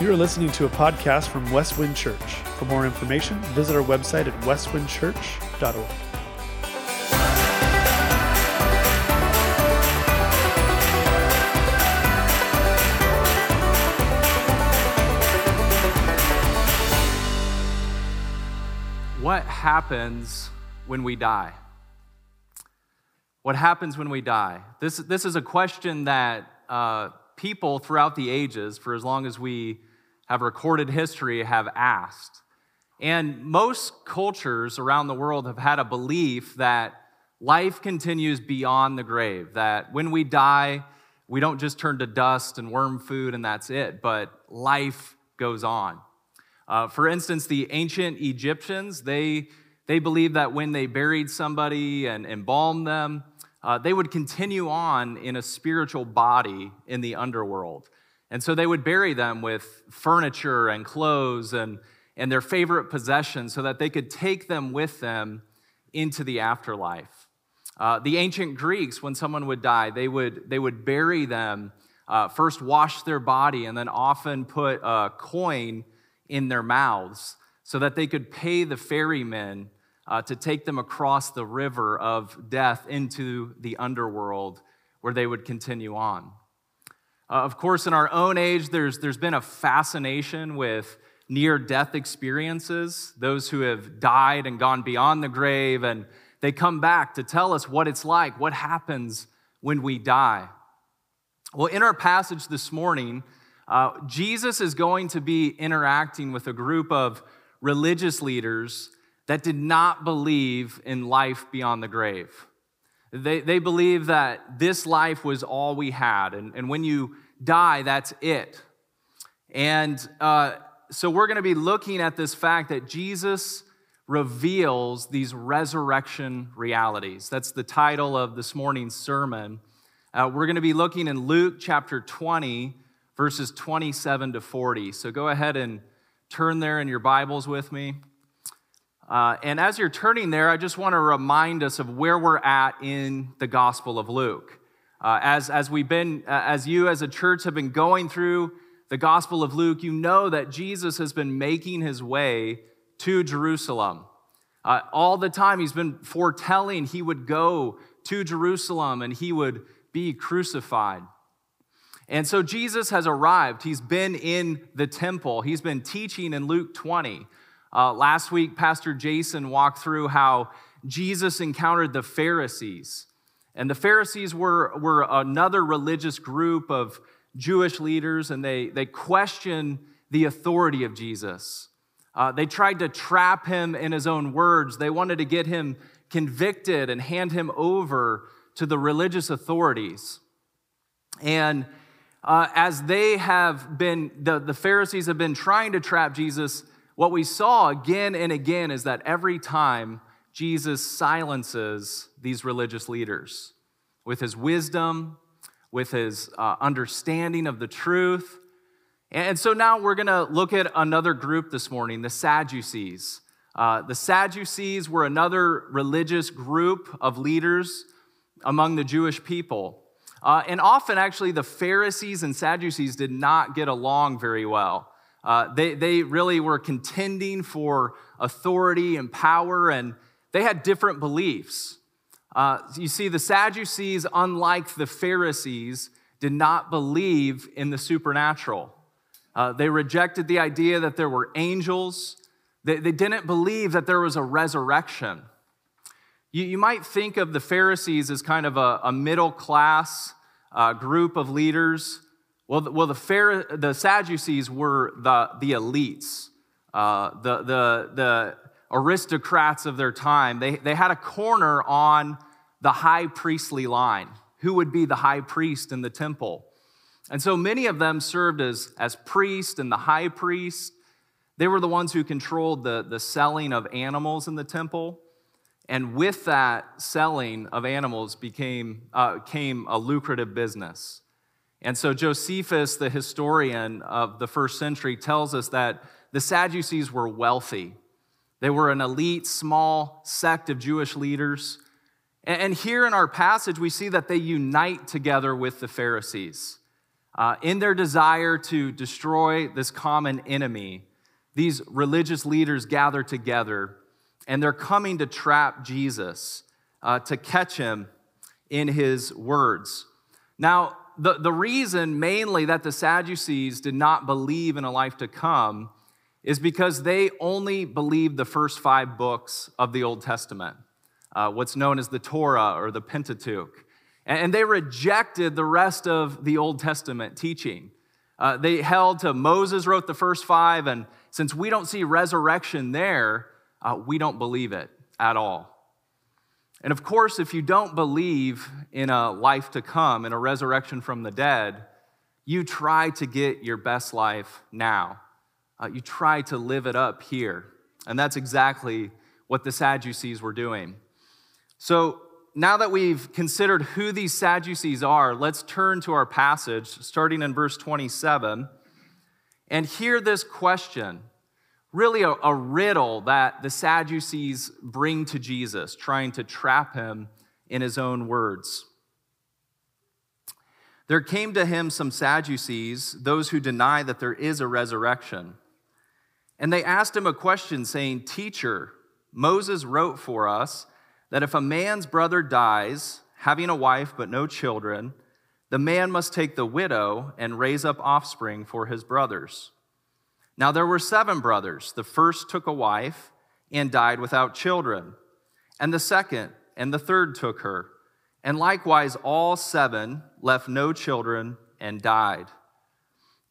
You are listening to a podcast from Westwind Church. For more information, visit our website at westwindchurch.org. What happens when we die? What happens when we die? This, this is a question that uh, people throughout the ages, for as long as we have recorded history, have asked. And most cultures around the world have had a belief that life continues beyond the grave, that when we die, we don't just turn to dust and worm food and that's it, but life goes on. Uh, for instance, the ancient Egyptians, they, they believed that when they buried somebody and embalmed them, uh, they would continue on in a spiritual body in the underworld. And so they would bury them with furniture and clothes and, and their favorite possessions so that they could take them with them into the afterlife. Uh, the ancient Greeks, when someone would die, they would, they would bury them, uh, first wash their body, and then often put a coin in their mouths so that they could pay the ferrymen uh, to take them across the river of death into the underworld where they would continue on. Uh, of course, in our own age, there's, there's been a fascination with near death experiences, those who have died and gone beyond the grave, and they come back to tell us what it's like, what happens when we die. Well, in our passage this morning, uh, Jesus is going to be interacting with a group of religious leaders that did not believe in life beyond the grave. They, they believe that this life was all we had, and, and when you die, that's it. And uh, so we're going to be looking at this fact that Jesus reveals these resurrection realities. That's the title of this morning's sermon. Uh, we're going to be looking in Luke chapter 20, verses 27 to 40. So go ahead and turn there in your Bibles with me. Uh, and as you're turning there, I just want to remind us of where we're at in the Gospel of Luke. Uh, as, as we've been, uh, as you as a church have been going through the Gospel of Luke, you know that Jesus has been making his way to Jerusalem. Uh, all the time, he's been foretelling he would go to Jerusalem and he would be crucified. And so Jesus has arrived. He's been in the temple. He's been teaching in Luke 20. Uh, last week, Pastor Jason walked through how Jesus encountered the Pharisees. And the Pharisees were, were another religious group of Jewish leaders, and they, they questioned the authority of Jesus. Uh, they tried to trap him in his own words. They wanted to get him convicted and hand him over to the religious authorities. And uh, as they have been, the, the Pharisees have been trying to trap Jesus, what we saw again and again is that every time Jesus silences these religious leaders with his wisdom, with his uh, understanding of the truth. And so now we're going to look at another group this morning, the Sadducees. Uh, the Sadducees were another religious group of leaders among the Jewish people. Uh, and often, actually, the Pharisees and Sadducees did not get along very well. Uh, they, they really were contending for authority and power, and they had different beliefs. Uh, you see, the Sadducees, unlike the Pharisees, did not believe in the supernatural. Uh, they rejected the idea that there were angels. They, they didn't believe that there was a resurrection. You, you might think of the Pharisees as kind of a, a middle class uh, group of leaders. Well, the, well the, the Sadducees were the, the elites, uh, the, the, the aristocrats of their time. They, they had a corner on the high priestly line. Who would be the high priest in the temple? And so many of them served as, as priest and the high priest. They were the ones who controlled the, the selling of animals in the temple. And with that selling of animals became, uh, came a lucrative business. And so Josephus, the historian of the first century, tells us that the Sadducees were wealthy. They were an elite, small sect of Jewish leaders. And here in our passage, we see that they unite together with the Pharisees. Uh, in their desire to destroy this common enemy, these religious leaders gather together and they're coming to trap Jesus, uh, to catch him in his words. Now, the, the reason mainly that the Sadducees did not believe in a life to come is because they only believed the first five books of the Old Testament, uh, what's known as the Torah or the Pentateuch. And they rejected the rest of the Old Testament teaching. Uh, they held to Moses wrote the first five, and since we don't see resurrection there, uh, we don't believe it at all. And of course, if you don't believe in a life to come, in a resurrection from the dead, you try to get your best life now. Uh, you try to live it up here. And that's exactly what the Sadducees were doing. So now that we've considered who these Sadducees are, let's turn to our passage, starting in verse 27, and hear this question really a, a, riddle that the Sadducees bring to Jesus, trying to trap him in his own words. There came to him some Sadducees, those who deny that there is a resurrection. And they asked him a question, saying, Teacher, Moses wrote for us that if a man's brother dies, having a wife but no children, the man must take the widow and raise up offspring for his brothers. Now there were seven brothers. The first took a wife and died without children, and the second and the third took her. And likewise, all seven left no children and died.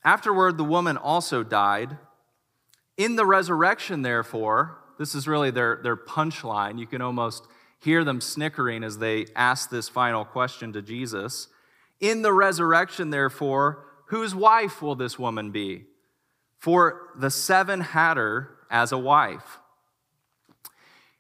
Afterward, the woman also died. In the resurrection, therefore, this is really their, their punchline. You can almost hear them snickering as they ask this final question to Jesus. In the resurrection, therefore, whose wife will this woman be? For the seven hatter as a wife.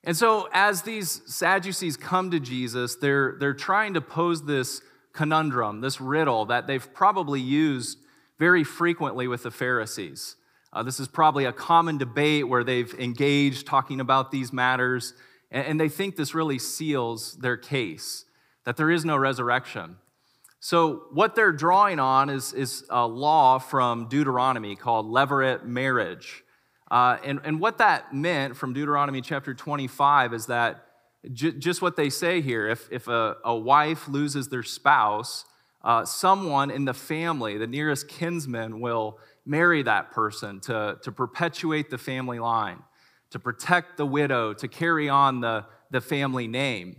And so, as these Sadducees come to Jesus, they're, they're trying to pose this conundrum, this riddle that they've probably used very frequently with the Pharisees. Uh, this is probably a common debate where they've engaged talking about these matters, and, and they think this really seals their case that there is no resurrection. So, what they're drawing on is, is a law from Deuteronomy called levirate marriage. Uh, and, and what that meant from Deuteronomy chapter 25 is that j- just what they say here if, if a, a wife loses their spouse, uh, someone in the family, the nearest kinsman, will marry that person to, to perpetuate the family line, to protect the widow, to carry on the, the family name.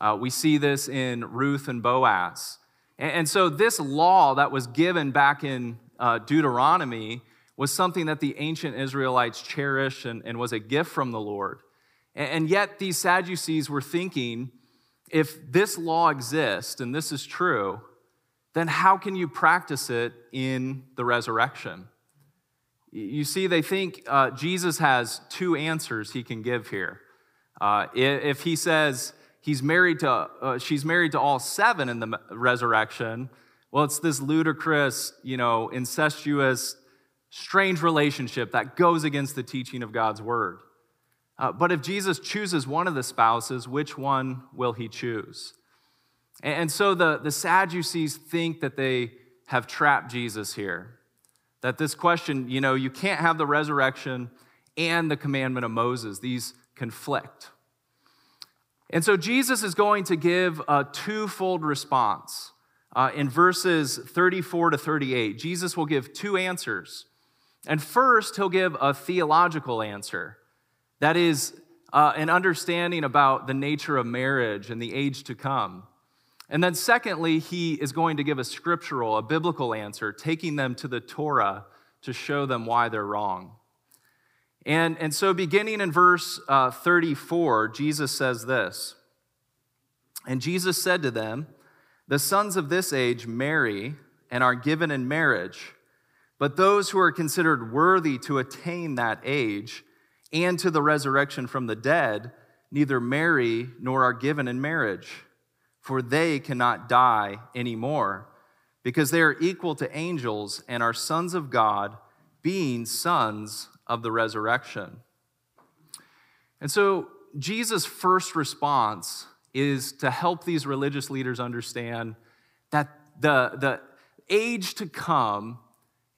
Uh, we see this in Ruth and Boaz. And, so, this law that was given back in uh, Deuteronomy was something that the ancient Israelites cherished and, was a gift from the Lord. And, and yet, these Sadducees were thinking if this law exists and this is true, then how can you practice it in the resurrection? You see, they think uh, Jesus has two answers he can give here. Uh, if he says he's married to, uh, she's married to all seven in the resurrection, well, it's this ludicrous, you know, incestuous, strange relationship that goes against the teaching of God's word. Uh, but if Jesus chooses one of the spouses, which one will he choose? And so the, the Sadducees think that they have trapped Jesus here. That this question, you know, you can't have the resurrection and the commandment of Moses, these conflict. And so Jesus is going to give a twofold response. Uh, in verses 34 to 38, Jesus will give two answers. And first, he'll give a theological answer that is, uh, an understanding about the nature of marriage and the age to come. And then, secondly, he is going to give a scriptural, a biblical answer, taking them to the Torah to show them why they're wrong. And, and so, beginning in verse uh, 34, Jesus says this. And Jesus said to them, The sons of this age marry and are given in marriage, but those who are considered worthy to attain that age and to the resurrection from the dead neither marry nor are given in marriage for they cannot die anymore, because they are equal to angels and are sons of God, being sons of the resurrection. And so, Jesus' first response is to help these religious leaders understand that the, the age to come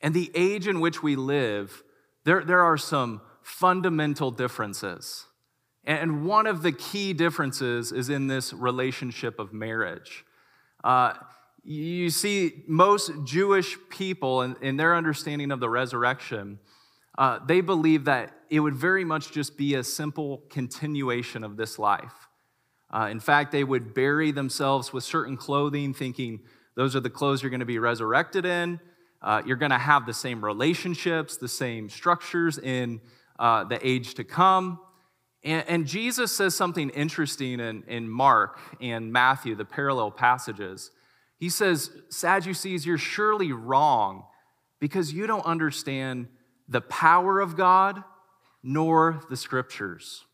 and the age in which we live, there, there are some fundamental differences. And one of the key differences is in this relationship of marriage. Uh, you see, most Jewish people, in, in their understanding of the resurrection, uh, they believe that it would very much just be a simple continuation of this life. Uh, in fact, they would bury themselves with certain clothing, thinking those are the clothes you're going to be resurrected in. Uh, you're going to have the same relationships, the same structures in uh, the age to come. And, and, Jesus says something interesting in, in Mark and Matthew, the parallel passages. He says, Sadducees, you're surely wrong because you don't understand the power of God nor the scriptures.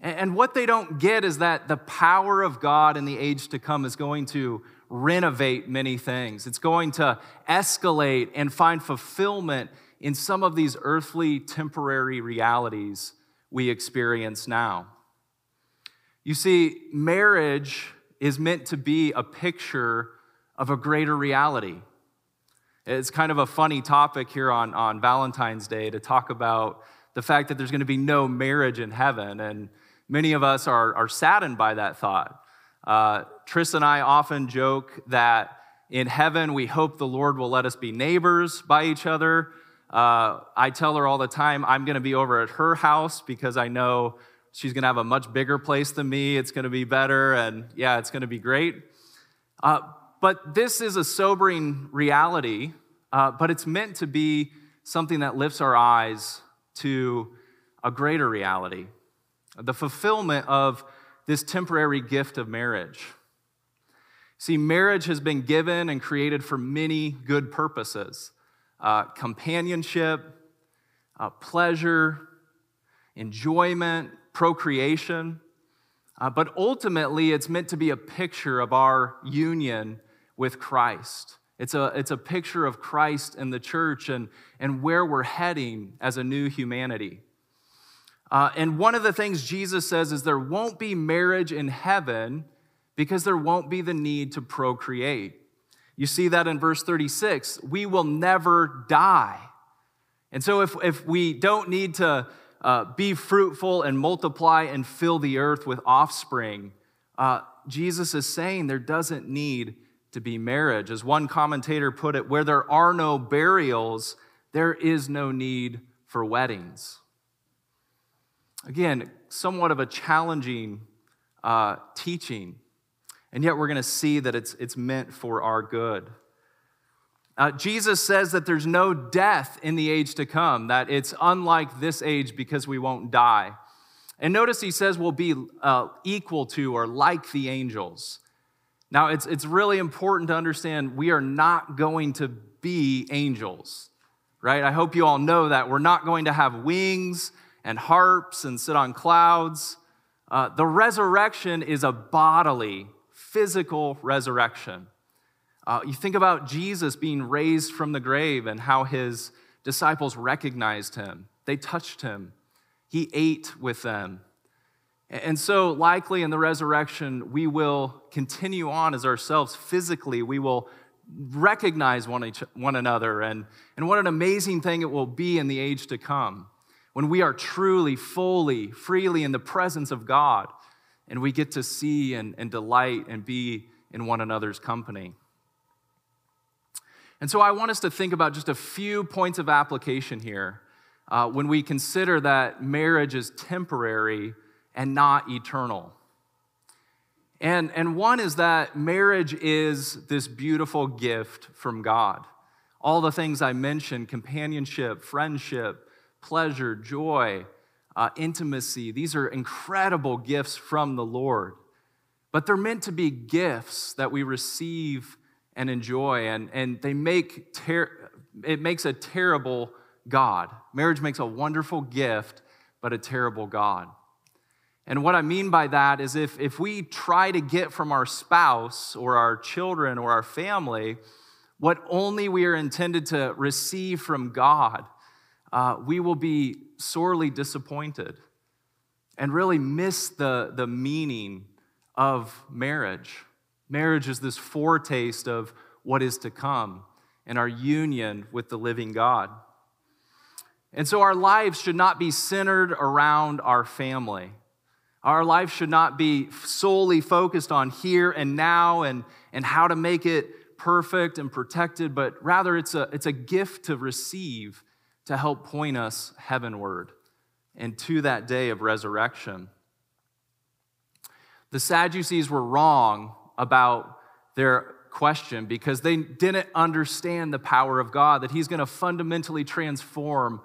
And what they don't get is that the power of God in the age to come is going to renovate many things. It's going to escalate and find fulfillment in some of these earthly temporary realities we experience now. You see, marriage is meant to be a picture of a greater reality. It's kind of a funny topic here on, on Valentine's Day to talk about the fact that there's going to be no marriage in heaven. And many of us are, are saddened by that thought. Uh, Tris and I often joke that in heaven we hope the Lord will let us be neighbors by each other. Uh, I tell her all the time I'm going to be over at her house because I know she's going to have a much bigger place than me. It's going to be better, and yeah, it's going to be great. Uh, but this is a sobering reality, uh, but it's meant to be something that lifts our eyes to a greater reality the fulfillment of this temporary gift of marriage. See, marriage has been given and created for many good purposes uh, companionship, uh, pleasure, enjoyment, procreation. Uh, but ultimately, it's meant to be a picture of our union with Christ. It's a, it's a picture of Christ and the church and, and where we're heading as a new humanity. Uh, and one of the things Jesus says is there won't be marriage in heaven because there won't be the need to procreate. You see that in verse 36 we will never die. And so, if, if we don't need to uh, be fruitful and multiply and fill the earth with offspring, uh, Jesus is saying there doesn't need to be marriage. As one commentator put it, where there are no burials, there is no need for weddings. Again, somewhat of a challenging uh, teaching, and yet we're going to see that it's, it's meant for our good. Uh, Jesus says that there's no death in the age to come, that it's unlike this age because we won't die. And notice he says we'll be uh, equal to or like the angels. Now, it's, it's really important to understand we are not going to be angels, right? I hope you all know that. We're not going to have wings and harps and sit on clouds. Uh, the resurrection is a bodily, physical resurrection. Uh, you think about Jesus being raised from the grave and how his disciples recognized him, they touched him, he ate with them. And so, likely in the resurrection, we will continue on as ourselves physically. We will recognize one, each, one another. And, and what an amazing thing it will be in the age to come when we are truly, fully, freely in the presence of God and we get to see and, and delight and be in one another's company. And so, I want us to think about just a few points of application here uh, when we consider that marriage is temporary and not eternal. And, and one is that marriage is this beautiful gift from God. All the things I mentioned companionship, friendship, pleasure, joy, uh, intimacy these are incredible gifts from the Lord. But they're meant to be gifts that we receive and enjoy, and, and they make ter- it makes a terrible God. Marriage makes a wonderful gift, but a terrible God. And what I mean by that is if, if we try to get from our spouse or our children or our family what only we are intended to receive from God, uh, we will be sorely disappointed and really miss the, the meaning of marriage. Marriage is this foretaste of what is to come and our union with the living God. And so our lives should not be centered around our family. Our life should not be solely focused on here and now and, and how to make it perfect and protected, but rather it's a, it's a gift to receive to help point us heavenward and to that day of resurrection. The Sadducees were wrong about their question because they didn't understand the power of God, that He's going to fundamentally transform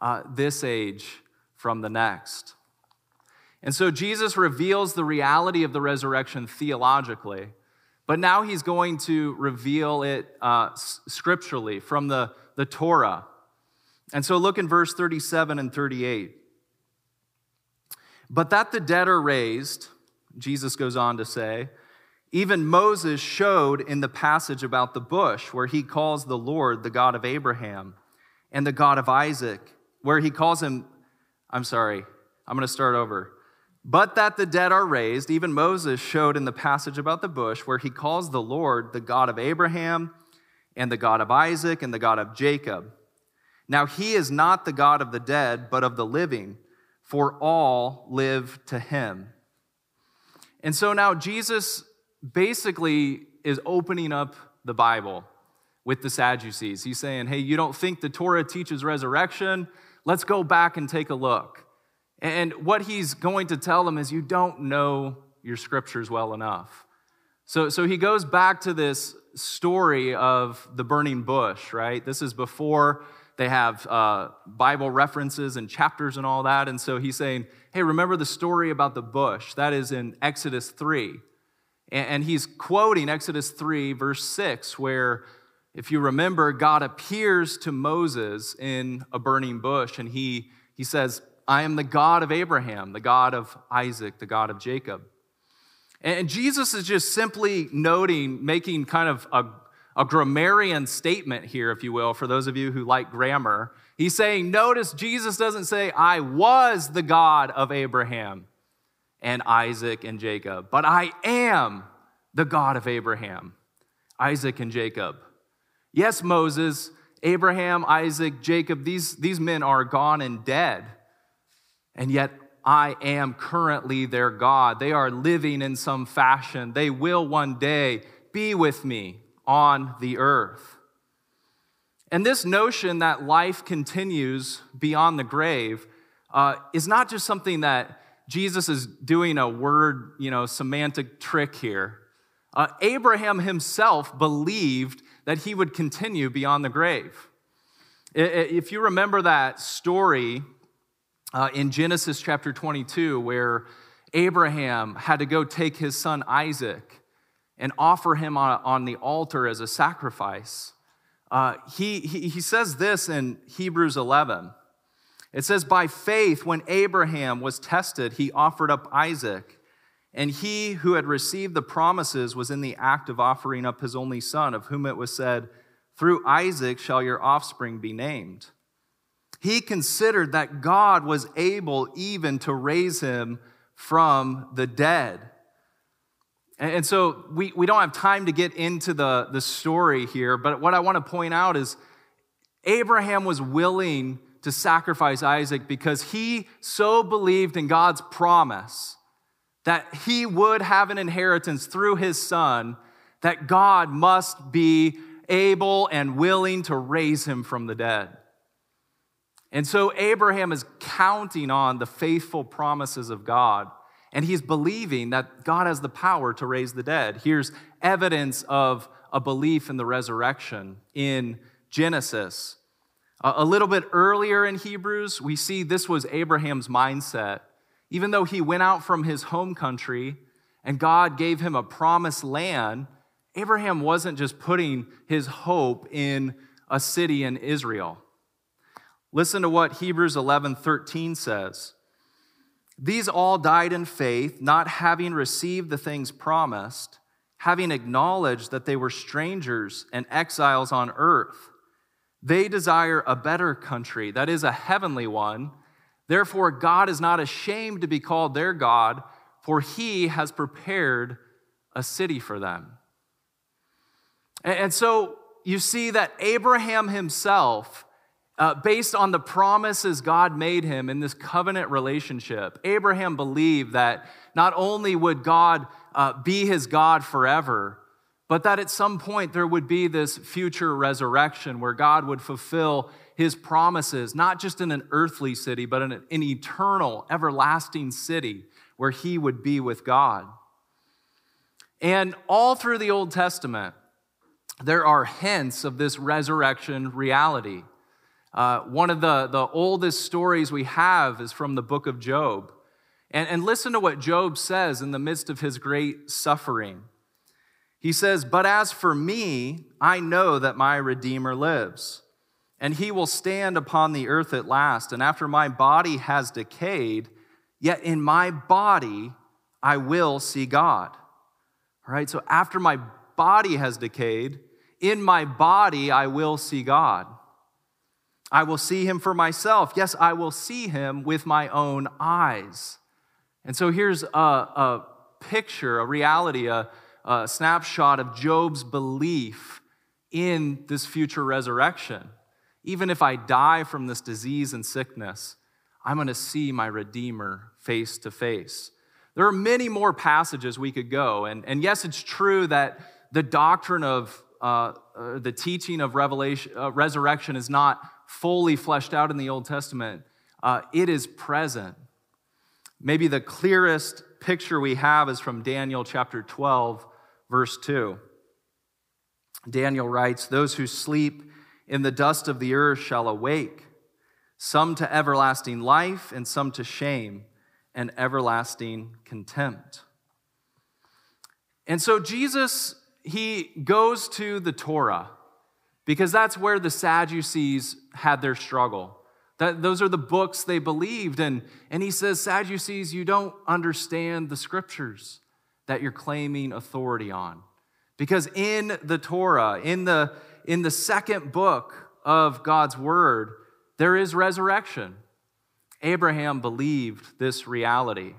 uh, this age from the next. And so Jesus reveals the reality of the resurrection theologically, but now He's going to reveal it uh, scripturally from the, the Torah. And so look in verse 37 and 38. But that the dead are raised, Jesus goes on to say, even Moses showed in the passage about the bush, where he calls the Lord the God of Abraham and the God of Isaac, where he calls him, I'm sorry, I'm going to start over. But that the dead are raised, even Moses showed in the passage about the bush, where he calls the Lord the God of Abraham and the God of Isaac and the God of Jacob. Now he is not the God of the dead, but of the living, for all live to him. And so now Jesus basically is opening up the Bible with the Sadducees. He's saying, hey, you don't think the Torah teaches resurrection? Let's go back and take a look. And what he's going to tell them is, you don't know your scriptures well enough. So, so he goes back to this story of the burning bush, right? This is before they have uh, Bible references and chapters and all that. And so he's saying, hey, remember the story about the bush? That is in Exodus 3. And he's quoting Exodus 3, verse 6, where, if you remember, God appears to Moses in a burning bush, and he, he says, I am the God of Abraham, the God of Isaac, the God of Jacob. And Jesus is just simply noting, making kind of a, a grammarian statement here, if you will, for those of you who like grammar. He's saying, notice Jesus doesn't say, I was the God of Abraham and Isaac and Jacob, but I am the God of Abraham, Isaac, and Jacob. Yes, Moses, Abraham, Isaac, Jacob, these, these men are gone and dead, and yet I am currently their God. They are living in some fashion. They will one day be with me on the earth. And this notion that life continues beyond the grave uh, is not just something that Jesus is doing a word, you know, semantic trick here. Uh, Abraham himself believed that he would continue beyond the grave. If you remember that story uh, in Genesis chapter 22, where Abraham had to go take his son Isaac and offer him on, on the altar as a sacrifice, uh, he, he, he says this in Hebrews 11. It says, By faith, when Abraham was tested, he offered up Isaac. And he who had received the promises was in the act of offering up his only son, of whom it was said, Through Isaac shall your offspring be named. He considered that God was able even to raise him from the dead. And so we, we don't have time to get into the, the story here, but what I want to point out is Abraham was willing to sacrifice Isaac because he so believed in God's promise that he would have an inheritance through his son, that God must be able and willing to raise him from the dead. And so Abraham is counting on the faithful promises of God, and he's believing that God has the power to raise the dead. Here's evidence of a belief in the resurrection in Genesis. A little bit earlier in Hebrews, we see this was Abraham's mindset. Even though he went out from his home country and God gave him a promised land, Abraham wasn't just putting his hope in a city in Israel. Listen to what Hebrews 11 13 says. These all died in faith, not having received the things promised, having acknowledged that they were strangers and exiles on earth. They desire a better country, that is, a heavenly one. Therefore, God is not ashamed to be called their God, for he has prepared a city for them. And so you see that Abraham himself, uh, based on the promises God made him in this covenant relationship, Abraham believed that not only would God uh, be his God forever, but that at some point there would be this future resurrection where God would fulfill his promises, not just in an earthly city, but in an eternal, everlasting city where he would be with God. And all through the Old Testament, there are hints of this resurrection reality. Uh, one of the, the oldest stories we have is from the book of Job. And, and listen to what Job says in the midst of his great suffering. He says, But as for me, I know that my Redeemer lives, and he will stand upon the earth at last. And after my body has decayed, yet in my body I will see God. All right, so after my body has decayed, in my body I will see God. I will see him for myself. Yes, I will see him with my own eyes. And so here's a, a picture, a reality, a, a snapshot of Job's belief in this future resurrection. Even if I die from this disease and sickness, I'm going to see my Redeemer face to face. There are many more passages we could go. And, and yes, it's true that the doctrine of uh, uh, the teaching of revelation, uh, resurrection is not fully fleshed out in the Old Testament. Uh, it is present. Maybe the clearest picture we have is from Daniel chapter 12, verse 2. Daniel writes, Those who sleep in the dust of the earth shall awake, some to everlasting life, and some to shame and everlasting contempt. And so Jesus, he goes to the Torah because that's where the Sadducees had their struggle. That, those are the books they believed. And, and he says, Sadducees, you don't understand the scriptures that you're claiming authority on. Because in the Torah, in the, in the second book of God's word, there is resurrection. Abraham believed this reality.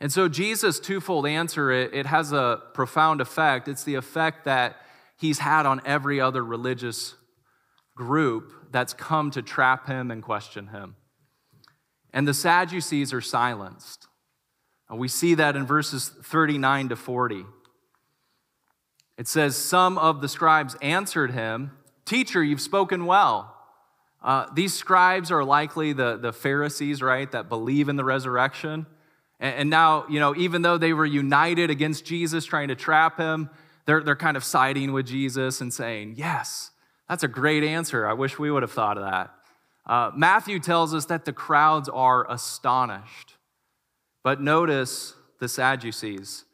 And so Jesus' twofold answer, it, it has a profound effect. It's the effect that he's had on every other religious group that's come to trap him and question him. And the Sadducees are silenced. And we see that in verses 39 to 40. It says, Some of the scribes answered him, Teacher, you've spoken well. Uh, these scribes are likely the, the Pharisees, right, that believe in the resurrection. And, and, now, you know, even though they were united against Jesus, trying to trap him, they're, they're kind of siding with Jesus and saying, Yes, that's a great answer. I wish we would have thought of that. Uh, Matthew tells us that the crowds are astonished. But notice the Sadducees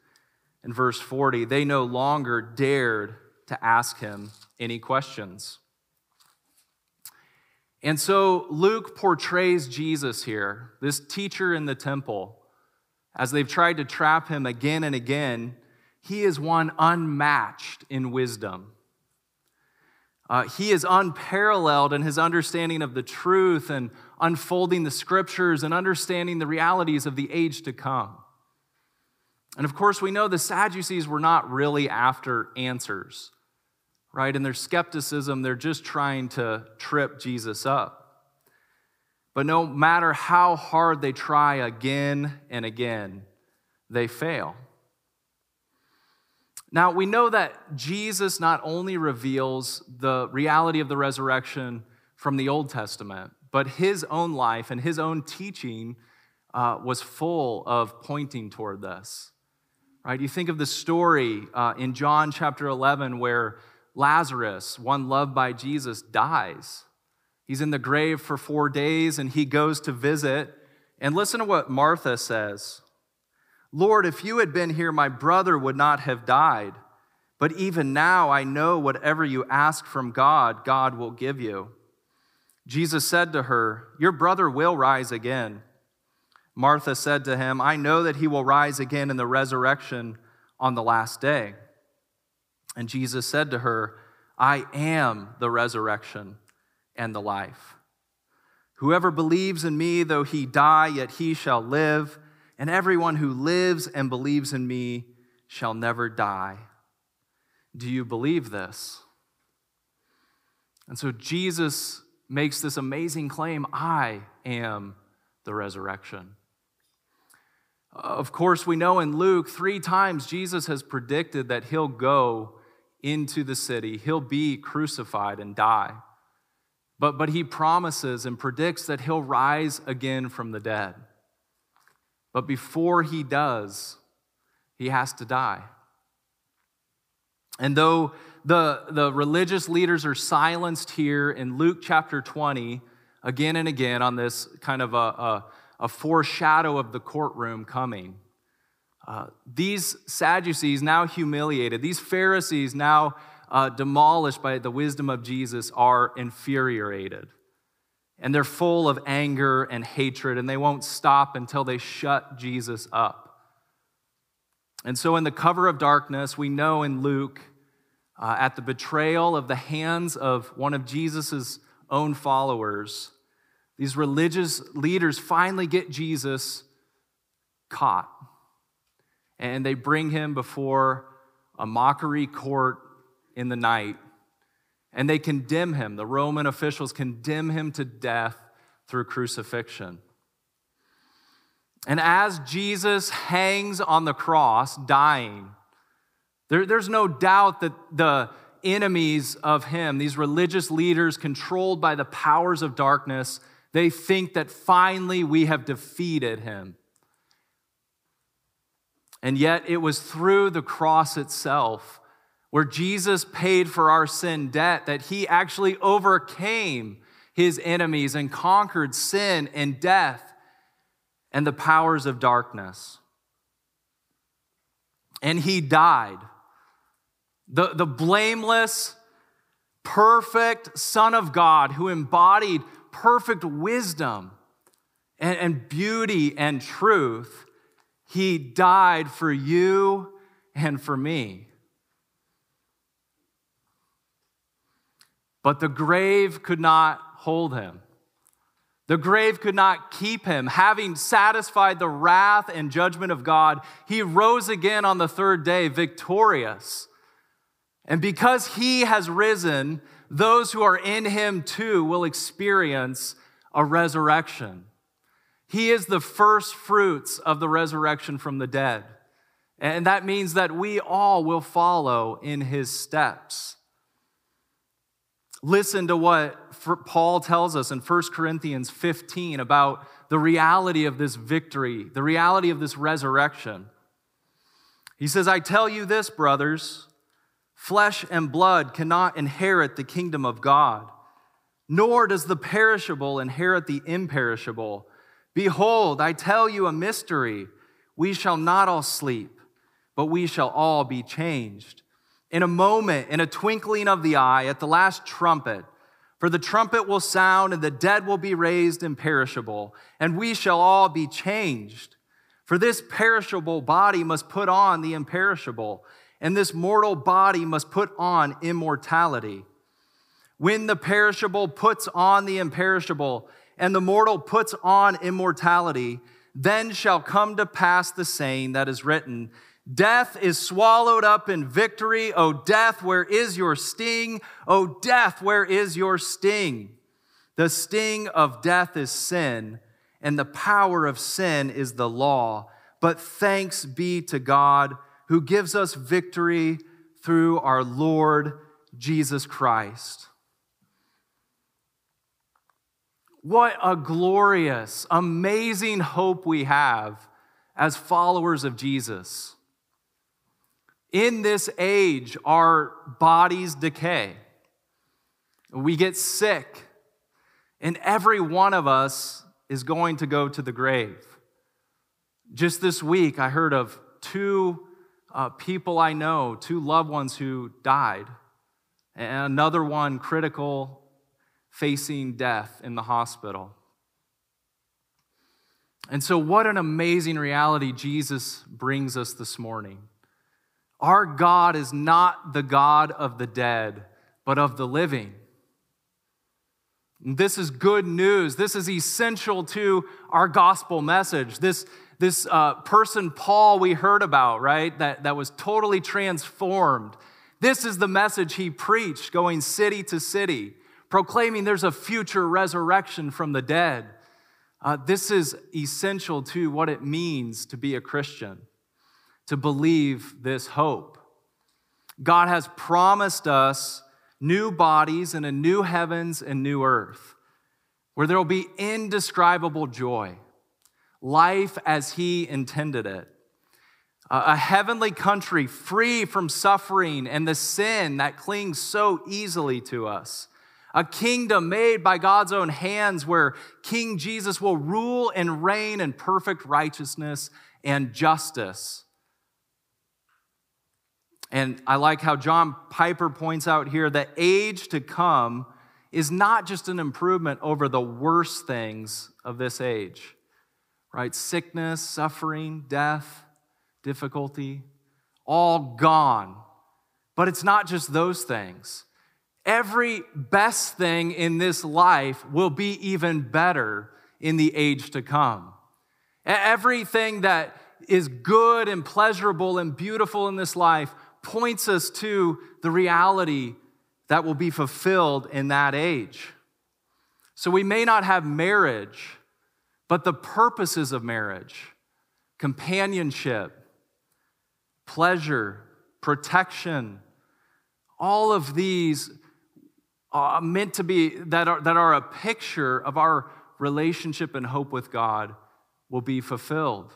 in verse 40, they no longer dared to ask him any questions. And so Luke portrays Jesus here, this teacher in the temple, as they've tried to trap him again and again. He is one unmatched in wisdom. Uh, he is unparalleled in his understanding of the truth and unfolding the scriptures and understanding the realities of the age to come. And of course, we know the Sadducees were not really after answers right? In their skepticism, they're just trying to trip Jesus up. But no matter how hard they try again and again, they fail. Now, we know that Jesus not only reveals the reality of the resurrection from the Old Testament, but his own life and his own teaching uh, was full of pointing toward this. Right? You think of the story uh, in John chapter 11 where Lazarus, one loved by Jesus, dies. He's in the grave for four days and he goes to visit. And listen to what Martha says Lord, if you had been here, my brother would not have died. But even now, I know whatever you ask from God, God will give you. Jesus said to her, Your brother will rise again. Martha said to him, I know that he will rise again in the resurrection on the last day. And Jesus said to her, I am the resurrection and the life. Whoever believes in me, though he die, yet he shall live. And everyone who lives and believes in me shall never die. Do you believe this? And so Jesus makes this amazing claim I am the resurrection. Of course, we know in Luke, three times Jesus has predicted that he'll go into the city, he'll be crucified and die. But, but he promises and predicts that he'll rise again from the dead. But before he does, he has to die. And though the, the religious leaders are silenced here in Luke chapter 20 again and again on this kind of a, a, a foreshadow of the courtroom coming. Uh, these Sadducees, now humiliated, these Pharisees, now uh, demolished by the wisdom of Jesus, are infuriated. And they're full of anger and hatred, and they won't stop until they shut Jesus up. And so, in the cover of darkness, we know in Luke uh, at the betrayal of the hands of one of Jesus' own followers, these religious leaders finally get Jesus caught. And they bring him before a mockery court in the night. And they condemn him. The Roman officials condemn him to death through crucifixion. And as Jesus hangs on the cross, dying, there, there's no doubt that the enemies of him, these religious leaders controlled by the powers of darkness, they think that finally we have defeated him. And yet it was through the cross itself where Jesus paid for our sin debt that he actually overcame his enemies and conquered sin and death and the powers of darkness. And he died the, the blameless, perfect Son of God who embodied perfect wisdom and, and beauty and truth, he died for you and for me. But the grave could not hold him. The grave could not keep him. Having satisfied the wrath and judgment of God, he rose again on the third day, victorious and because he has risen, those who are in him too will experience a resurrection. He is the first fruits of the resurrection from the dead. And that means that we all will follow in his steps. Listen to what Paul tells us in 1 Corinthians 15 about the reality of this victory, the reality of this resurrection. He says, I tell you this, brothers Flesh and blood cannot inherit the kingdom of God, nor does the perishable inherit the imperishable. Behold, I tell you a mystery. We shall not all sleep, but we shall all be changed. In a moment, in a twinkling of the eye, at the last trumpet, for the trumpet will sound, and the dead will be raised imperishable, and we shall all be changed. For this perishable body must put on the imperishable and this mortal body must put on immortality. When the perishable puts on the imperishable, and the mortal puts on immortality, then shall come to pass the saying that is written Death is swallowed up in victory. O death, where is your sting? O death, where is your sting? The sting of death is sin, and the power of sin is the law. But thanks be to God who gives us victory through our Lord Jesus Christ. What a glorious, amazing hope we have as followers of Jesus. In this age, our bodies decay. We get sick, and every one of us is going to go to the grave. Just this week, I heard of two uh, people I know, two loved ones who died, and another one critical, facing death in the hospital. And so, what an amazing reality Jesus brings us this morning. Our God is not the God of the dead, but of the living. This is good news. This is essential to our gospel message. This, this uh, person, Paul, we heard about, right, that, that was totally transformed, This is the message he preached, going city to city, proclaiming there's a future resurrection from the dead. Uh, this is essential to what it means to be a Christian, to believe this hope. God has promised us new bodies and a new heavens and new earth where there will be indescribable joy, life as He intended it. A heavenly country free from suffering and the sin that clings so easily to us. A kingdom made by God's own hands where King Jesus will rule and reign in perfect righteousness and justice. And I like how John Piper points out here that age to come is not just an improvement over the worst things of this age, right? Sickness, suffering, death, difficulty, all gone. But it's not just those things. Every best thing in this life will be even better in the age to come. Everything that is good and pleasurable and beautiful in this life points us to the reality that will be fulfilled in that age. So we may not have marriage, but the purposes of marriage, companionship, pleasure, protection, all of these are meant to be that are, that are a picture of our relationship and hope with God will be fulfilled.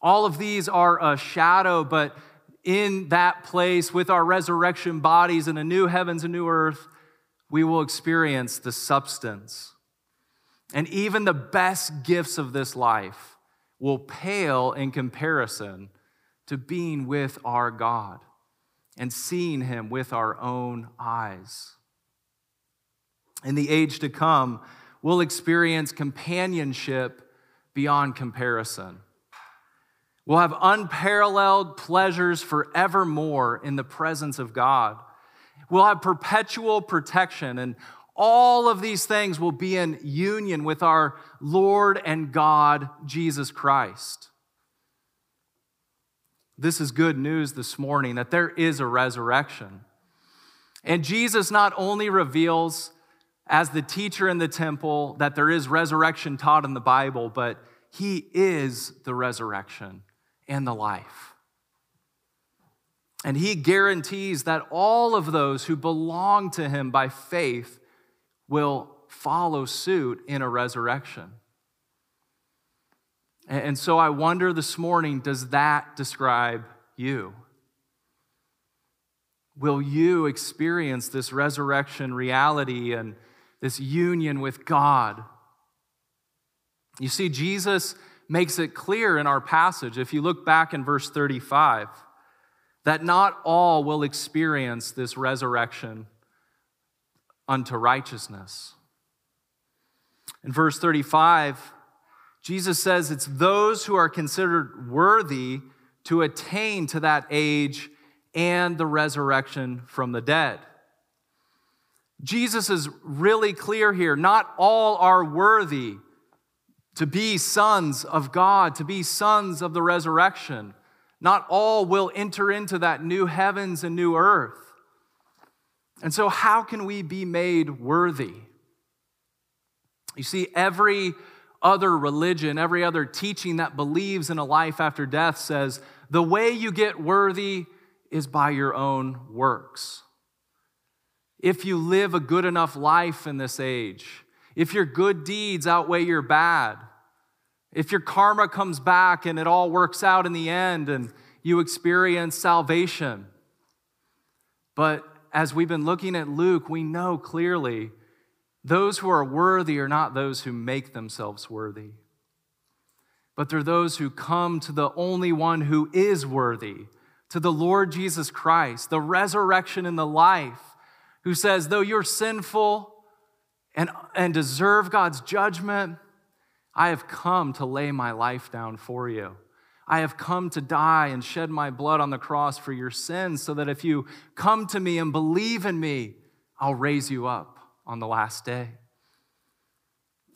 All of these are a shadow, but in that place with our resurrection bodies and a new heavens and new earth, we will experience the substance. And even the best gifts of this life will pale in comparison to being with our God and seeing Him with our own eyes. In the age to come, we'll experience companionship beyond comparison. We'll have unparalleled pleasures forevermore in the presence of God. We'll have perpetual protection, and all of these things will be in union with our Lord and God, Jesus Christ. This is good news this morning that there is a resurrection. And Jesus not only reveals, as the teacher in the temple, that there is resurrection taught in the Bible, but he is the resurrection and the life. And he guarantees that all of those who belong to him by faith will follow suit in a resurrection. And so I wonder this morning does that describe you? Will you experience this resurrection reality and this union with God? You see, Jesus makes it clear in our passage, if you look back in verse 35, that not all will experience this resurrection unto righteousness. In verse 35, Jesus says it's those who are considered worthy to attain to that age and the resurrection from the dead. Jesus is really clear here. Not all are worthy to be sons of God, to be sons of the resurrection. Not all will enter into that new heavens and new earth. And so, how can we be made worthy? You see, every other religion, every other teaching that believes in a life after death says the way you get worthy is by your own works. If you live a good enough life in this age, if your good deeds outweigh your bad, if your karma comes back and it all works out in the end and you experience salvation. But as we've been looking at Luke, we know clearly those who are worthy are not those who make themselves worthy, but they're those who come to the only one who is worthy, to the Lord Jesus Christ, the resurrection and the life, who says, though you're sinful and, and deserve God's judgment, I have come to lay my life down for you. I have come to die and shed my blood on the cross for your sins, so that if you come to me and believe in me, I'll raise you up on the last day.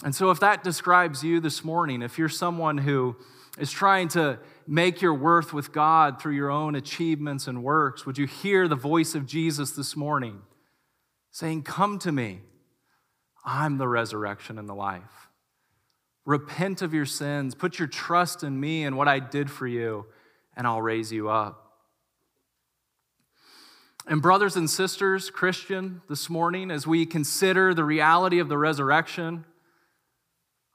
And so, if that describes you this morning, if you're someone who is trying to make your worth with God through your own achievements and works, would you hear the voice of Jesus this morning saying, Come to me. I'm the resurrection and the life. Repent of your sins, put your trust in me and what I did for you, and I'll raise you up. And, brothers and sisters, Christian, this morning, as we consider the reality of the resurrection,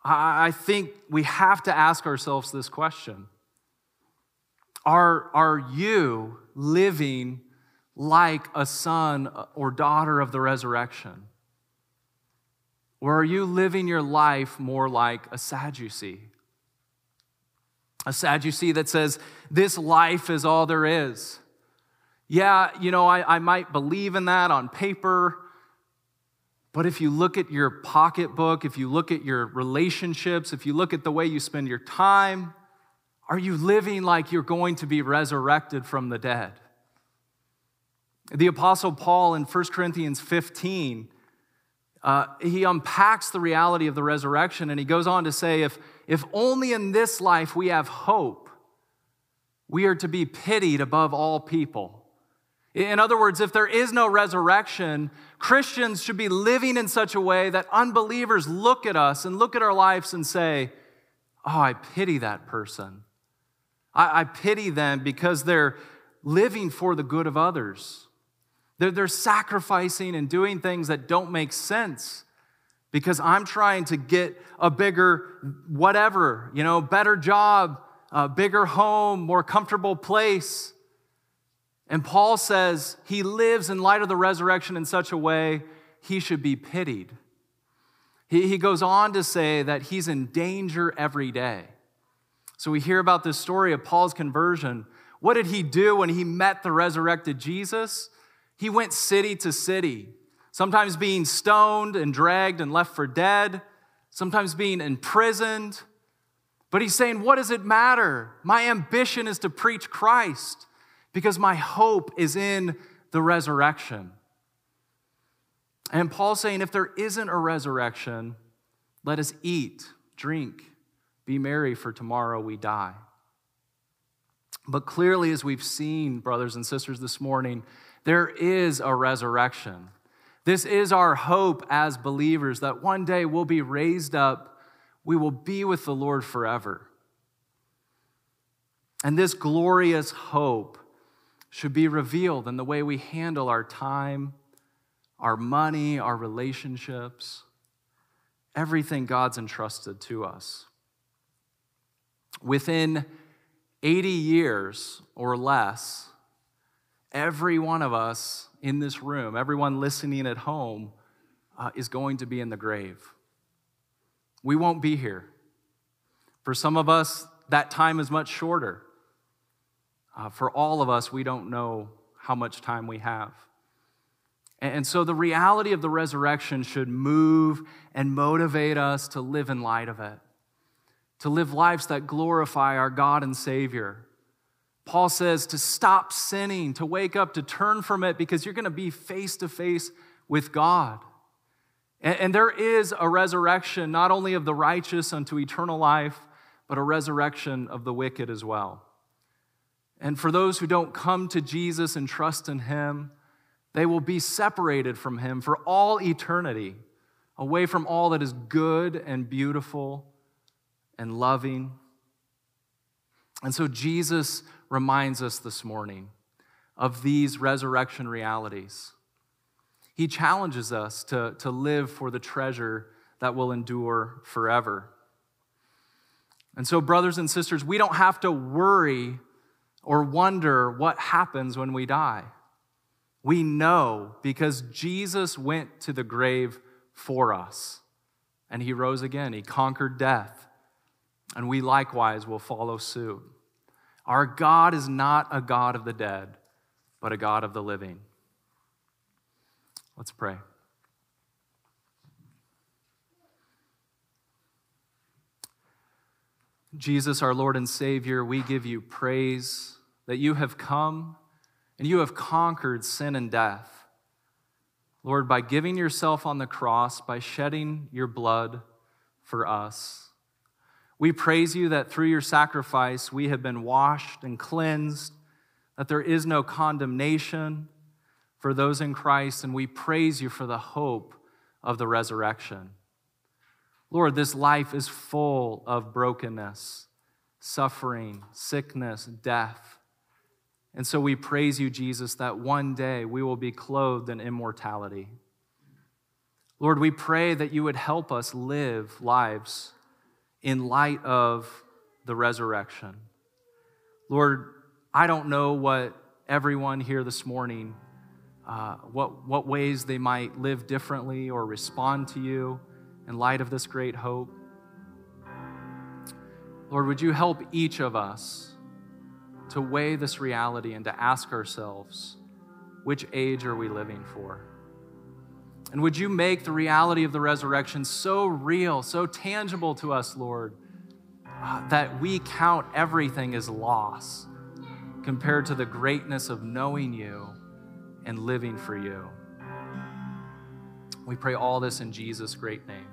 I think we have to ask ourselves this question Are, are you living like a son or daughter of the resurrection? Or are you living your life more like a Sadducee? A Sadducee that says, This life is all there is. Yeah, you know, I, I might believe in that on paper, but if you look at your pocketbook, if you look at your relationships, if you look at the way you spend your time, are you living like you're going to be resurrected from the dead? The Apostle Paul in 1 Corinthians 15, uh, he unpacks the reality of the resurrection and he goes on to say, if, if only in this life we have hope, we are to be pitied above all people. In other words, if there is no resurrection, Christians should be living in such a way that unbelievers look at us and look at our lives and say, Oh, I pity that person. I, I pity them because they're living for the good of others. They're, they're sacrificing and doing things that don't make sense because I'm trying to get a bigger whatever, you know, better job, a bigger home, more comfortable place. And Paul says he lives in light of the resurrection in such a way he should be pitied. He, he goes on to say that he's in danger every day. So we hear about this story of Paul's conversion. What did he do when he met the resurrected Jesus? He went city to city, sometimes being stoned and dragged and left for dead, sometimes being imprisoned. But he's saying, What does it matter? My ambition is to preach Christ because my hope is in the resurrection. And Paul's saying, if there isn't a resurrection, let us eat, drink, be merry, for tomorrow we die. But clearly, as we've seen, brothers and sisters, this morning, there is a resurrection. This is our hope as believers that one day we'll be raised up, we will be with the Lord forever. And this glorious hope should be revealed in the way we handle our time, our money, our relationships, everything God's entrusted to us. Within 80 years or less, every one of us in this room, everyone listening at home, uh, is going to be in the grave. We won't be here. For some of us, that time is much shorter. Uh, for all of us, we don't know how much time we have. And so the reality of the resurrection should move and motivate us to live in light of it, to live lives that glorify our God and Savior. Paul says to stop sinning, to wake up, to turn from it, because you're going to be face to face with God. And, there is a resurrection, not only of the righteous unto eternal life, but a resurrection of the wicked as well. And for those who don't come to Jesus and trust in Him, they will be separated from Him for all eternity, away from all that is good and beautiful and loving. And so Jesus reminds us this morning of these resurrection realities. He challenges us to, to live for the treasure that will endure forever. And so, brothers and sisters, we don't have to worry or wonder what happens when we die. We know because Jesus went to the grave for us and he rose again. He conquered death, and we likewise will follow suit. Our God is not a God of the dead, but a God of the living. Let's pray. Jesus, our Lord and Savior, we give you praise that you have come and you have conquered sin and death. Lord, by giving yourself on the cross, by shedding your blood for us, We praise you that through your sacrifice we have been washed and cleansed, that there is no condemnation for those in Christ, and we praise you for the hope of the resurrection. Lord, this life is full of brokenness, suffering, sickness, death. And so we praise you, Jesus, that one day we will be clothed in immortality. Lord, we pray that you would help us live lives in light of the resurrection. Lord, I don't know what everyone here this morning, uh, what, what ways they might live differently or respond to you in light of this great hope. Lord, would you help each of us to weigh this reality and to ask ourselves, which age are we living for? And would you make the reality of the resurrection so real, so tangible to us, Lord, uh, that we count everything as loss compared to the greatness of knowing you and living for you? We pray all this in Jesus' great name.